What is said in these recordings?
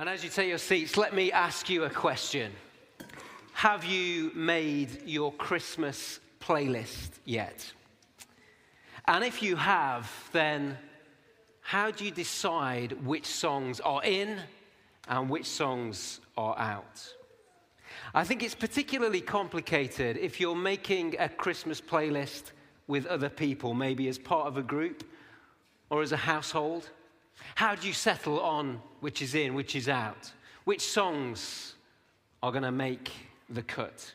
And as you take your seats, let me ask you a question. Have you made your Christmas playlist yet? And if you have, then how do you decide which songs are in and which songs are out? I think it's particularly complicated if you're making a Christmas playlist with other people, maybe as part of a group or as a household. How do you settle on which is in, which is out? Which songs are going to make the cut?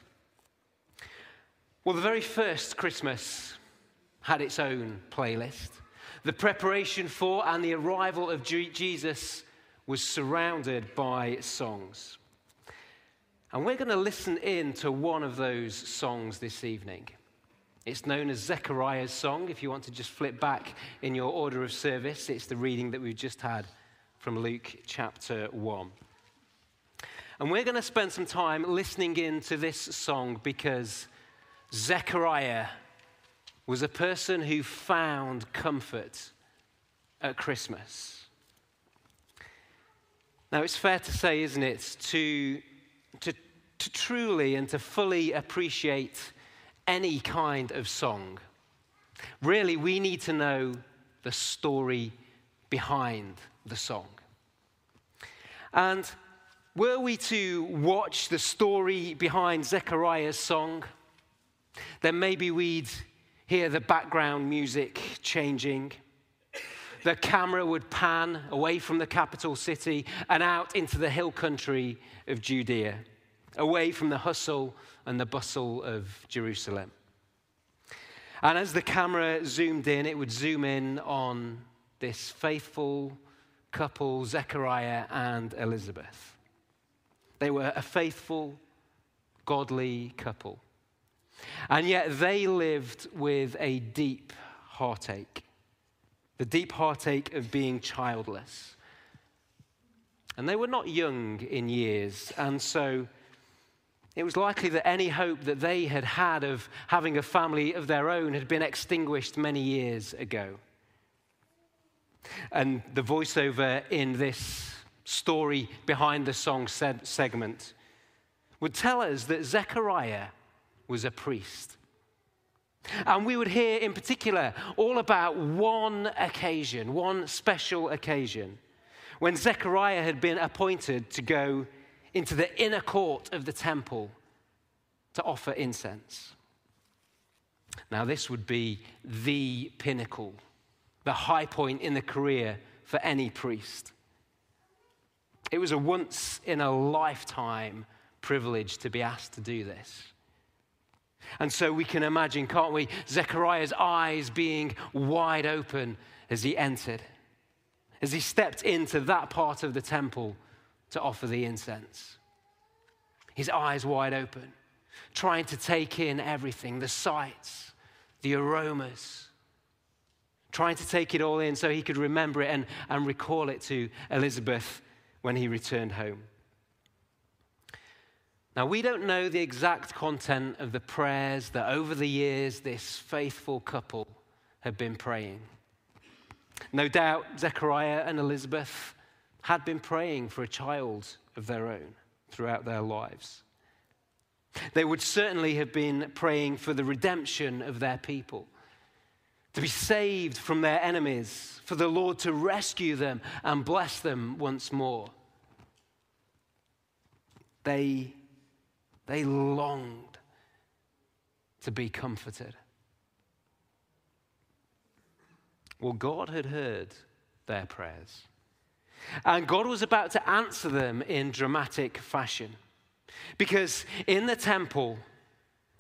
Well, the very first Christmas had its own playlist. The preparation for and the arrival of Jesus was surrounded by songs. And we're going to listen in to one of those songs this evening. It's known as Zechariah's song. If you want to just flip back in your order of service, it's the reading that we've just had from Luke chapter 1. And we're going to spend some time listening in to this song because Zechariah was a person who found comfort at Christmas. Now, it's fair to say, isn't it, to, to, to truly and to fully appreciate any kind of song. Really, we need to know the story behind the song. And were we to watch the story behind Zechariah's song, then maybe we'd hear the background music changing. The camera would pan away from the capital city and out into the hill country of Judea, away from the hustle and the bustle of Jerusalem. And as the camera zoomed in, it would zoom in on this faithful couple, Zechariah and Elizabeth. They were a faithful, godly couple. And yet they lived with a deep heartache the deep heartache of being childless. And they were not young in years, and so it was likely that any hope that they had had of having a family of their own had been extinguished many years ago. And the voiceover in this story behind the song segment would tell us that Zechariah was a priest. And we would hear in particular all about one occasion, one special occasion, when Zechariah had been appointed to go into the inner court of the temple to offer incense. Now, this would be the pinnacle, the high point in the career for any priest. It was a once in a lifetime privilege to be asked to do this. And so we can imagine, can't we, Zechariah's eyes being wide open as he entered, as he stepped into that part of the temple to offer the incense. His eyes wide open, trying to take in everything the sights, the aromas, trying to take it all in so he could remember it and, and recall it to Elizabeth when he returned home. Now, we don't know the exact content of the prayers that over the years this faithful couple had been praying. No doubt Zechariah and Elizabeth had been praying for a child of their own throughout their lives. They would certainly have been praying for the redemption of their people, to be saved from their enemies, for the Lord to rescue them and bless them once more. They, they longed to be comforted. Well, God had heard their prayers. And God was about to answer them in dramatic fashion. Because in the temple,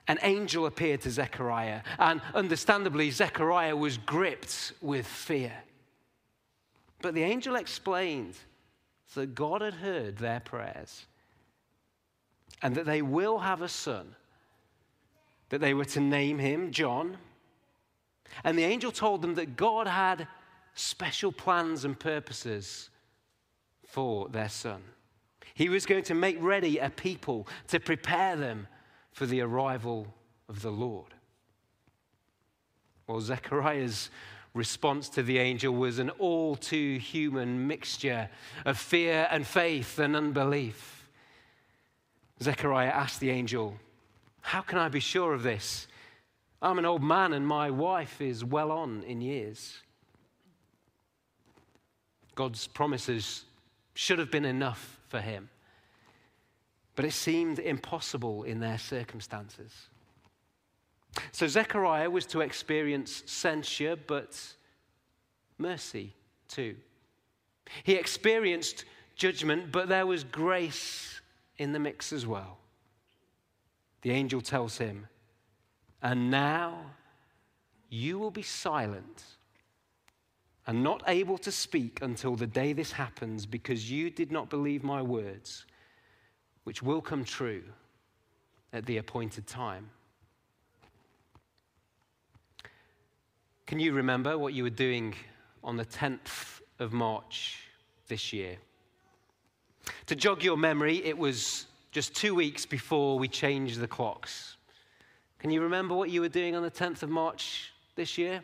an angel appeared to Zechariah, and understandably, Zechariah was gripped with fear. But the angel explained that God had heard their prayers and that they will have a son, that they were to name him John. And the angel told them that God had special plans and purposes for their son. He was going to make ready a people to prepare them for the arrival of the Lord. Well, Zechariah's response to the angel was an all too human mixture of fear and faith and unbelief. Zechariah asked the angel, How can I be sure of this? I'm an old man and my wife is well on in years. God's promises should have been enough for him, but it seemed impossible in their circumstances. So Zechariah was to experience censure, but mercy too. He experienced judgment, but there was grace in the mix as well. The angel tells him, And now you will be silent and not able to speak until the day this happens because you did not believe my words, which will come true at the appointed time. Can you remember what you were doing on the 10th of March this year? To jog your memory, it was just two weeks before we changed the clocks. Can you remember what you were doing on the 10th of March this year?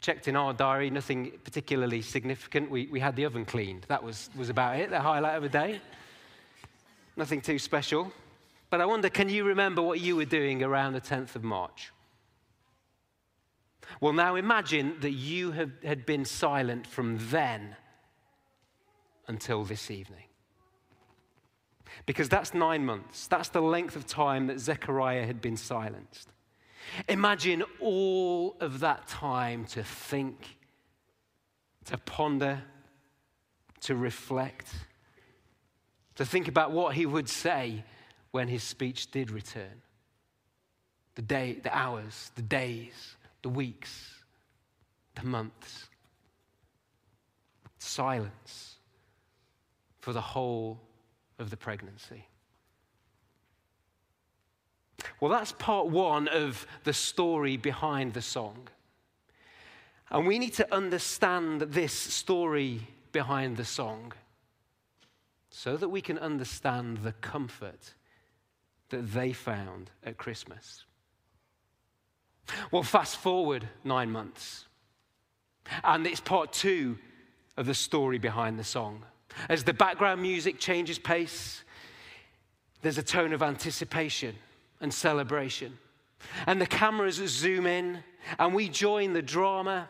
Checked in our diary, nothing particularly significant. We, we had the oven cleaned. That was, was about it, the highlight of the day. Nothing too special. But I wonder, can you remember what you were doing around the 10th of March? Well, now imagine that you have, had been silent from then until this evening. Because that's nine months. That's the length of time that Zechariah had been silenced. Imagine all of that time to think, to ponder, to reflect, to think about what he would say when his speech did return. The day, the hours, the days, the weeks, the months. Silence for the whole of the pregnancy. Well, that's part one of the story behind the song. And we need to understand this story behind the song so that we can understand the comfort that they found at Christmas. Well, fast forward nine months, and it's part two of the story behind the song. As the background music changes pace, there's a tone of anticipation and celebration. And the cameras zoom in, and we join the drama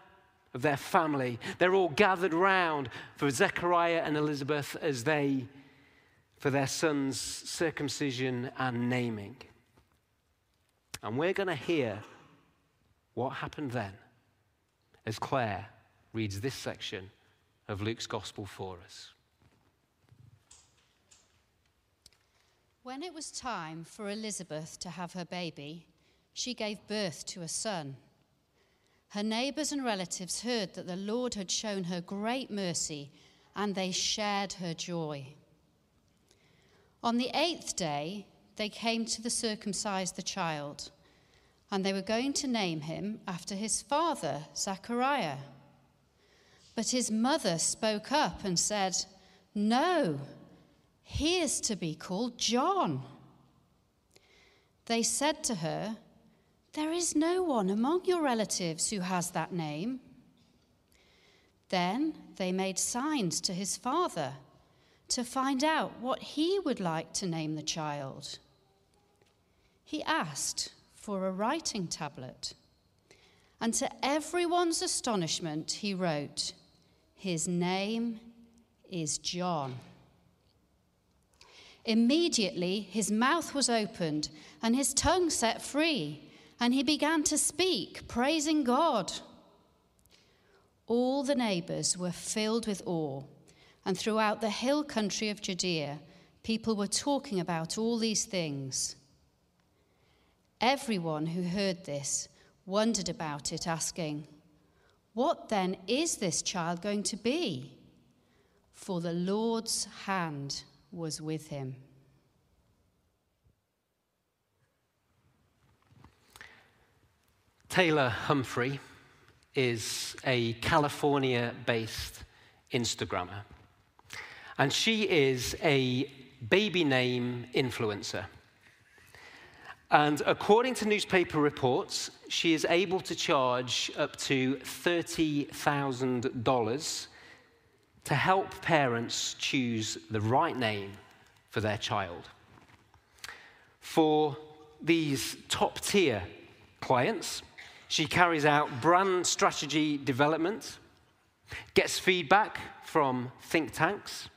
of their family. They're all gathered round for Zechariah and Elizabeth as they, for their son's circumcision and naming. And we're going to hear what happened then? As Claire reads this section of Luke's Gospel for us. When it was time for Elizabeth to have her baby, she gave birth to a son. Her neighbors and relatives heard that the Lord had shown her great mercy, and they shared her joy. On the eighth day, they came to the circumcise the child and they were going to name him after his father, Zechariah. But his mother spoke up and said, No, he is to be called John. They said to her, There is no one among your relatives who has that name. Then they made signs to his father to find out what he would like to name the child. He asked, for a writing tablet. And to everyone's astonishment, he wrote, His name is John. Immediately, his mouth was opened and his tongue set free, and he began to speak, praising God. All the neighbors were filled with awe, and throughout the hill country of Judea, people were talking about all these things. Everyone who heard this wondered about it, asking, What then is this child going to be? For the Lord's hand was with him. Taylor Humphrey is a California based Instagrammer. And she is a baby name influencer. And according to newspaper reports, she is able to charge up to $30,000 to help parents choose the right name for their child. For these top tier clients, she carries out brand strategy development, gets feedback from think tanks,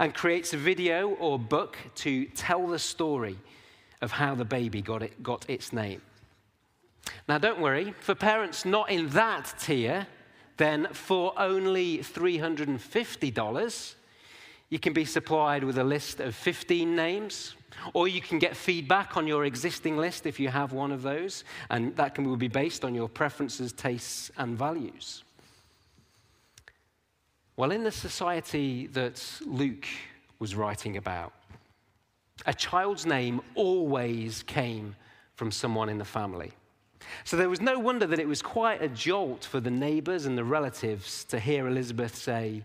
and creates a video or book to tell the story of how the baby got, it, got its name. Now, don't worry, for parents not in that tier, then for only $350, you can be supplied with a list of 15 names, or you can get feedback on your existing list if you have one of those, and that can be based on your preferences, tastes, and values. Well, in the society that Luke was writing about, a child's name always came from someone in the family. So there was no wonder that it was quite a jolt for the neighbors and the relatives to hear Elizabeth say,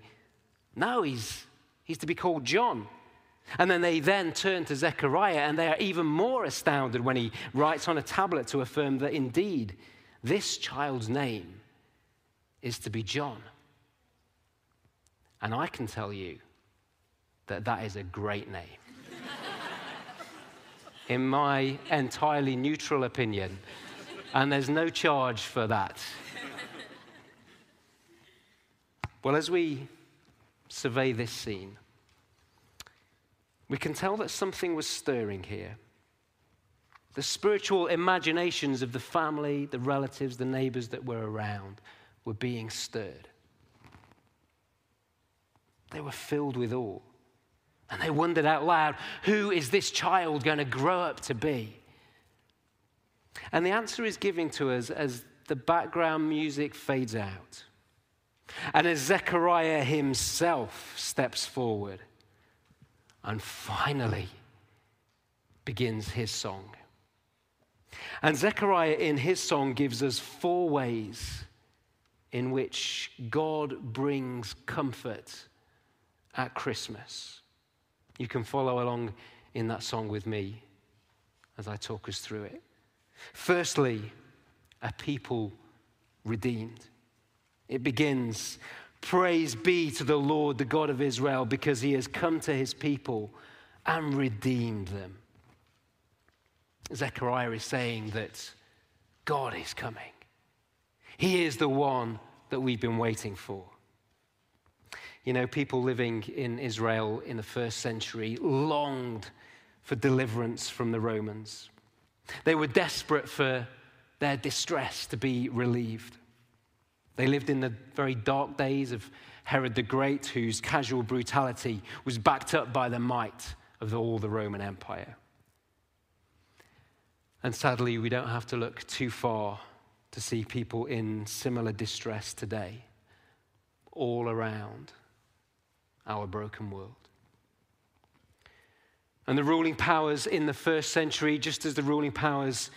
No, he's, he's to be called John. And then they then turn to Zechariah, and they are even more astounded when he writes on a tablet to affirm that indeed this child's name is to be John. And I can tell you that that is a great name in my entirely neutral opinion, and there's no charge for that. Well, as we survey this scene, we can tell that something was stirring here. The spiritual imaginations of the family, the relatives, the neighbors that were around were being stirred. They were filled with awe. And they wondered out loud, who is this child going to grow up to be? And the answer is given to us as the background music fades out. And as Zechariah himself steps forward and finally begins his song. And Zechariah, in his song, gives us four ways in which God brings comfort at Christmas. You can follow along in that song with me as I talk us through it. Firstly, a people redeemed. It begins Praise be to the Lord, the God of Israel, because he has come to his people and redeemed them. Zechariah is saying that God is coming. He is the one that we've been waiting for. You know, people living in Israel in the first century longed for deliverance from the Romans. They were desperate for their distress to be relieved. They lived in the very dark days of Herod the Great, whose casual brutality was backed up by the might of all the Roman Empire. And sadly, we don't have to look too far to see people in similar distress today, all around our broken world. And the ruling powers in the first century, just as the ruling powers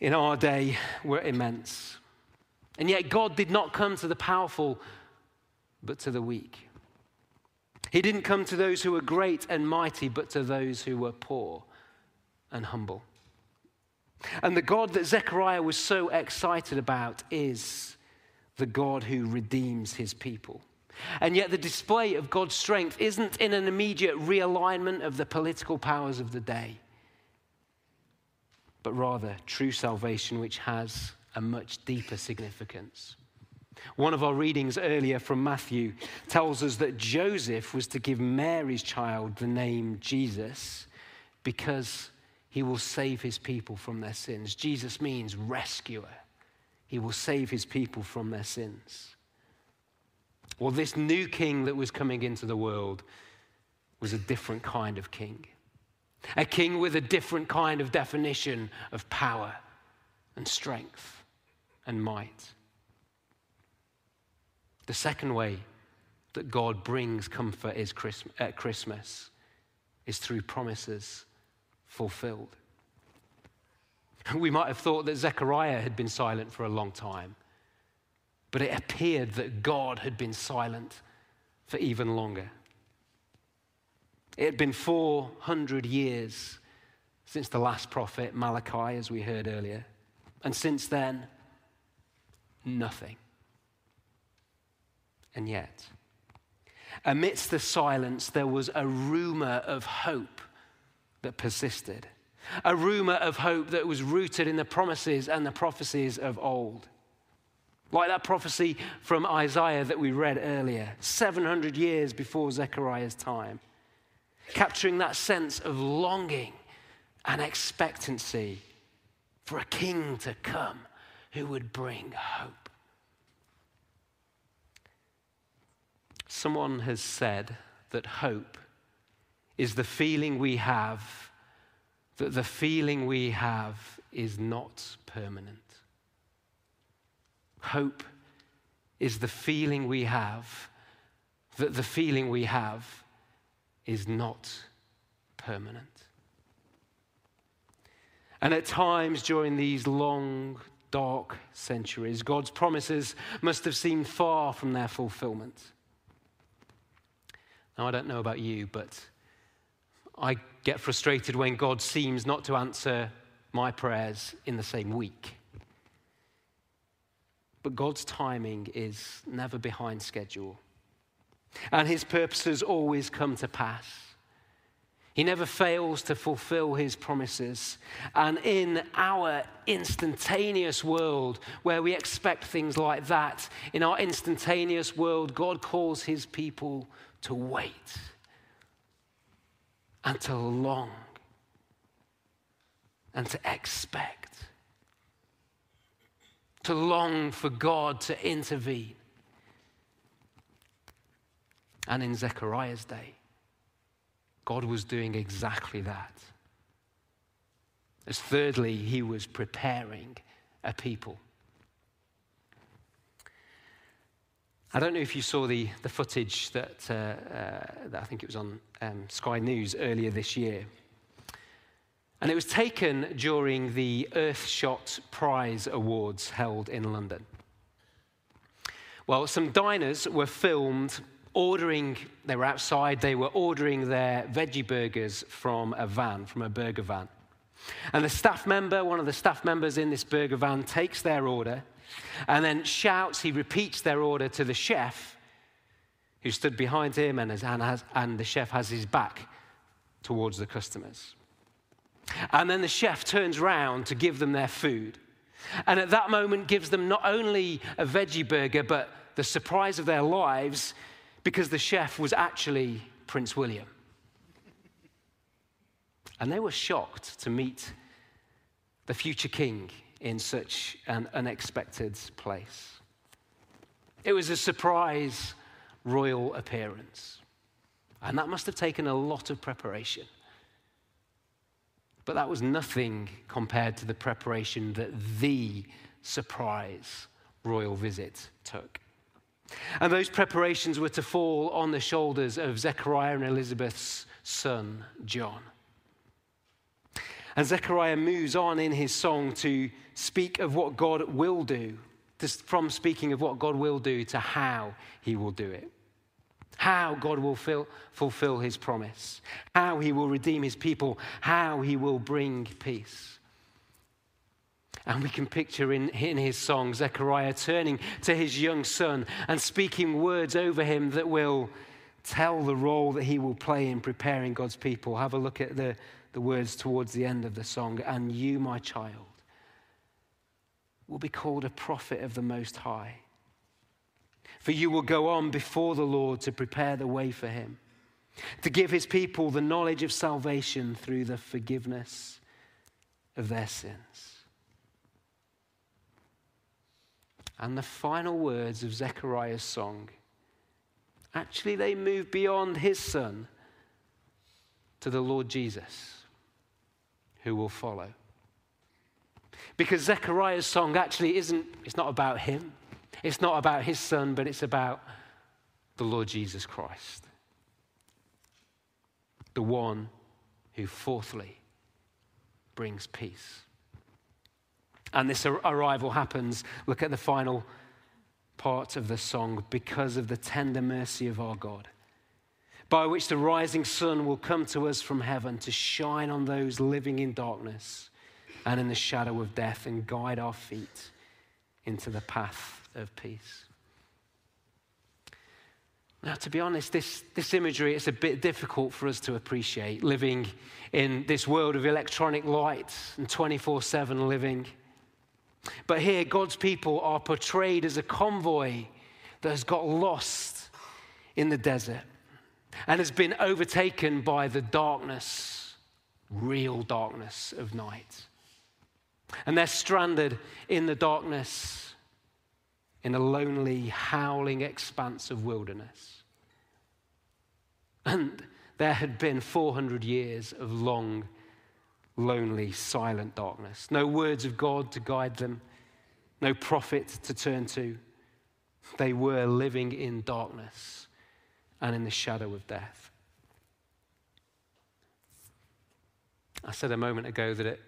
in our day, were immense. And yet, God did not come to the powerful, but to the weak. He didn't come to those who were great and mighty, but to those who were poor and humble. And the God that Zechariah was so excited about is the God who redeems his people. And yet, the display of God's strength isn't in an immediate realignment of the political powers of the day, but rather true salvation, which has a much deeper significance. One of our readings earlier from Matthew tells us that Joseph was to give Mary's child the name Jesus because he will save his people from their sins. Jesus means rescuer, he will save his people from their sins. Well, this new king that was coming into the world was a different kind of king. A king with a different kind of definition of power and strength and might. The second way that God brings comfort is at Christmas is through promises fulfilled. We might have thought that Zechariah had been silent for a long time. But it appeared that God had been silent for even longer. It had been 400 years since the last prophet, Malachi, as we heard earlier. And since then, nothing. And yet, amidst the silence, there was a rumor of hope that persisted, a rumor of hope that was rooted in the promises and the prophecies of old. Like that prophecy from Isaiah that we read earlier, 700 years before Zechariah's time, capturing that sense of longing and expectancy for a king to come who would bring hope. Someone has said that hope is the feeling we have that the feeling we have is not permanent. Hope is the feeling we have that the feeling we have is not permanent. And at times during these long, dark centuries, God's promises must have seemed far from their fulfillment. Now, I don't know about you, but I get frustrated when God seems not to answer my prayers in the same week. But God's timing is never behind schedule, and his purposes always come to pass. He never fails to fulfill his promises. And in our instantaneous world, where we expect things like that, in our instantaneous world, God calls his people to wait and to long and to expect, to long for God to intervene. And in Zechariah's day, God was doing exactly that. As thirdly, he was preparing a people. I don't know if you saw the, the footage that, uh, uh, that I think it was on um, Sky News earlier this year. And it was taken during the Earthshot Prize Awards held in London. Well, some diners were filmed ordering, they were outside, they were ordering their veggie burgers from a van, from a burger van. And the staff member, one of the staff members in this burger van, takes their order and then shouts, he repeats their order to the chef who stood behind him, and, has, and the chef has his back towards the customers. And then the chef turns round to give them their food. And at that moment, gives them not only a veggie burger, but the surprise of their lives because the chef was actually Prince William. And they were shocked to meet the future king in such an unexpected place. It was a surprise royal appearance. And that must have taken a lot of preparation. But that was nothing compared to the preparation that the surprise royal visit took. And those preparations were to fall on the shoulders of Zechariah and Elizabeth's son, John. And Zechariah moves on in his song to speak of what God will do, from speaking of what God will do to how he will do it. How God will fill, fulfill his promise, how he will redeem his people, how he will bring peace. And we can picture in, in his song Zechariah turning to his young son and speaking words over him that will tell the role that he will play in preparing God's people. Have a look at the, the words towards the end of the song. And you, my child, will be called a prophet of the Most High. For you will go on before the Lord to prepare the way for him, to give his people the knowledge of salvation through the forgiveness of their sins. and the final words of Zechariah's song, actually, they move beyond his son to the Lord Jesus, who will follow. Because Zechariah's song actually isn't, it's not about him, it's not about his son, but it's about the Lord Jesus Christ. The one who, fourthly, brings peace. And this arrival happens, look at the final part of the song, because of the tender mercy of our God. by which the rising sun will come to us from heaven to shine on those living in darkness and in the shadow of death and guide our feet into the path of peace. Now, to be honest, this, this imagery is a bit difficult for us to appreciate living in this world of electronic light and 24 7 living. But here, God's people are portrayed as a convoy that has got lost in the desert and has been overtaken by the darkness, real darkness of night. And they're stranded in the darkness in a lonely, howling expanse of wilderness. And there had been 400 years of long, lonely, silent darkness. No words of God to guide them, no prophet to turn to. They were living in darkness and in the shadow of death. I said a moment ago that it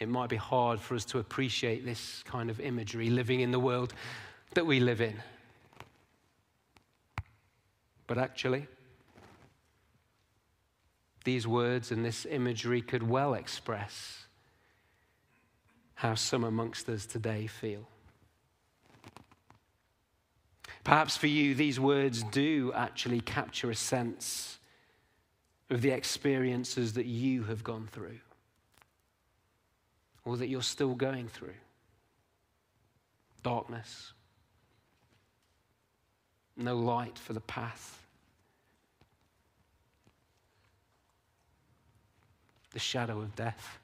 it might be hard for us to appreciate this kind of imagery living in the world that we live in. But actually, these words and this imagery could well express how some amongst us today feel. Perhaps for you, these words do actually capture a sense of the experiences that you have gone through or that you're still going through. Darkness, no light for the path, the shadow of death.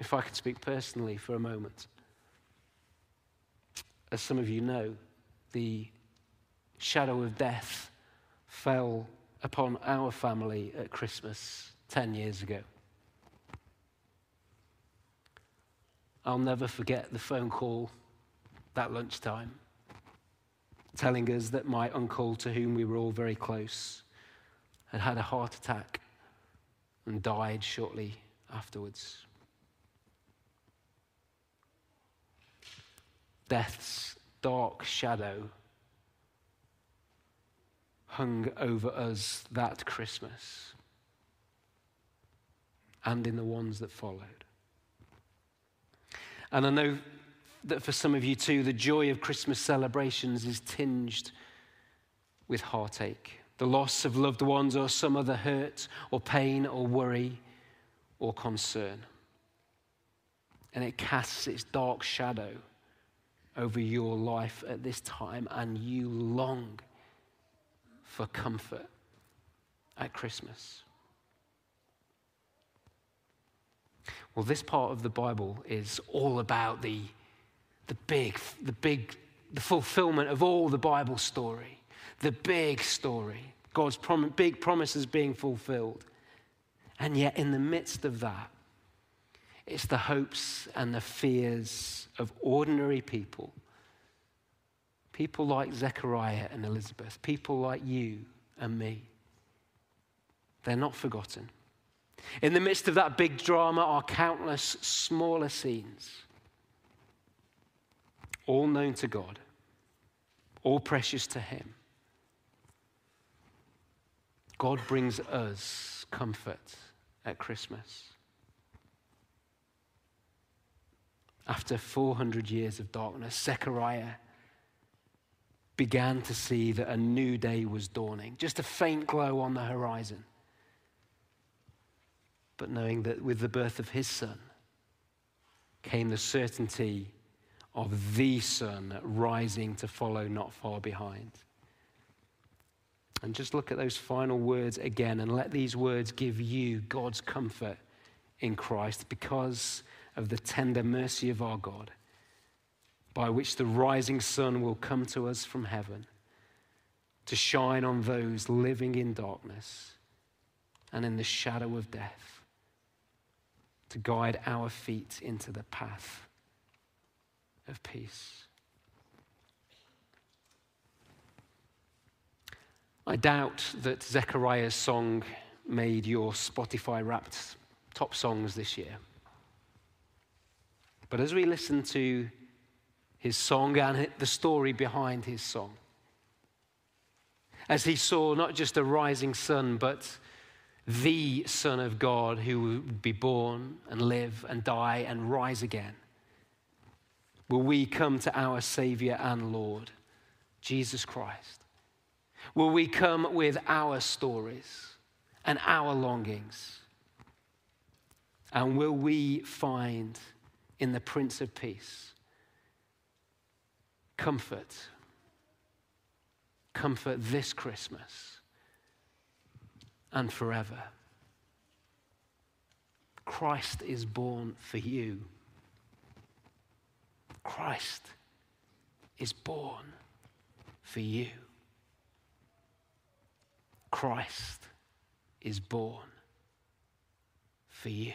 If I could speak personally for a moment, as some of you know, the shadow of death fell upon our family at Christmas 10 years ago. I'll never forget the phone call that lunchtime telling us that my uncle, to whom we were all very close, had had a heart attack and died shortly afterwards. Death's dark shadow hung over us that Christmas and in the ones that followed. And I know that for some of you too, the joy of Christmas celebrations is tinged with heartache. The loss of loved ones, or some other hurt, or pain, or worry, or concern. And it casts its dark shadow over your life at this time, and you long for comfort at Christmas. Well, this part of the Bible is all about the, the big, the big, the fulfillment of all the Bible story, the big story, God's prom- big promises being fulfilled. And yet, in the midst of that, it's the hopes and the fears of ordinary people. People like Zechariah and Elizabeth, people like you and me. They're not forgotten. In the midst of that big drama are countless smaller scenes, all known to God, all precious to Him. God brings us comfort at Christmas. After 400 years of darkness, Zechariah began to see that a new day was dawning, just a faint glow on the horizon but knowing that with the birth of his son came the certainty of the sun rising to follow not far behind. And just look at those final words again and let these words give you God's comfort in Christ because of the tender mercy of our God, by which the rising sun will come to us from heaven to shine on those living in darkness and in the shadow of death to guide our feet into the path of peace. I doubt that Zechariah's song made your Spotify wrapped top songs this year. But as we listen to his song and the story behind his song, as he saw not just a rising sun, but the Son of God who would be born and live and die and rise again? Will we come to our Savior and Lord, Jesus Christ? Will we come with our stories and our longings? And will we find in the Prince of Peace comfort? Comfort this Christmas and forever. Christ is born for you. Christ is born for you. Christ is born for you.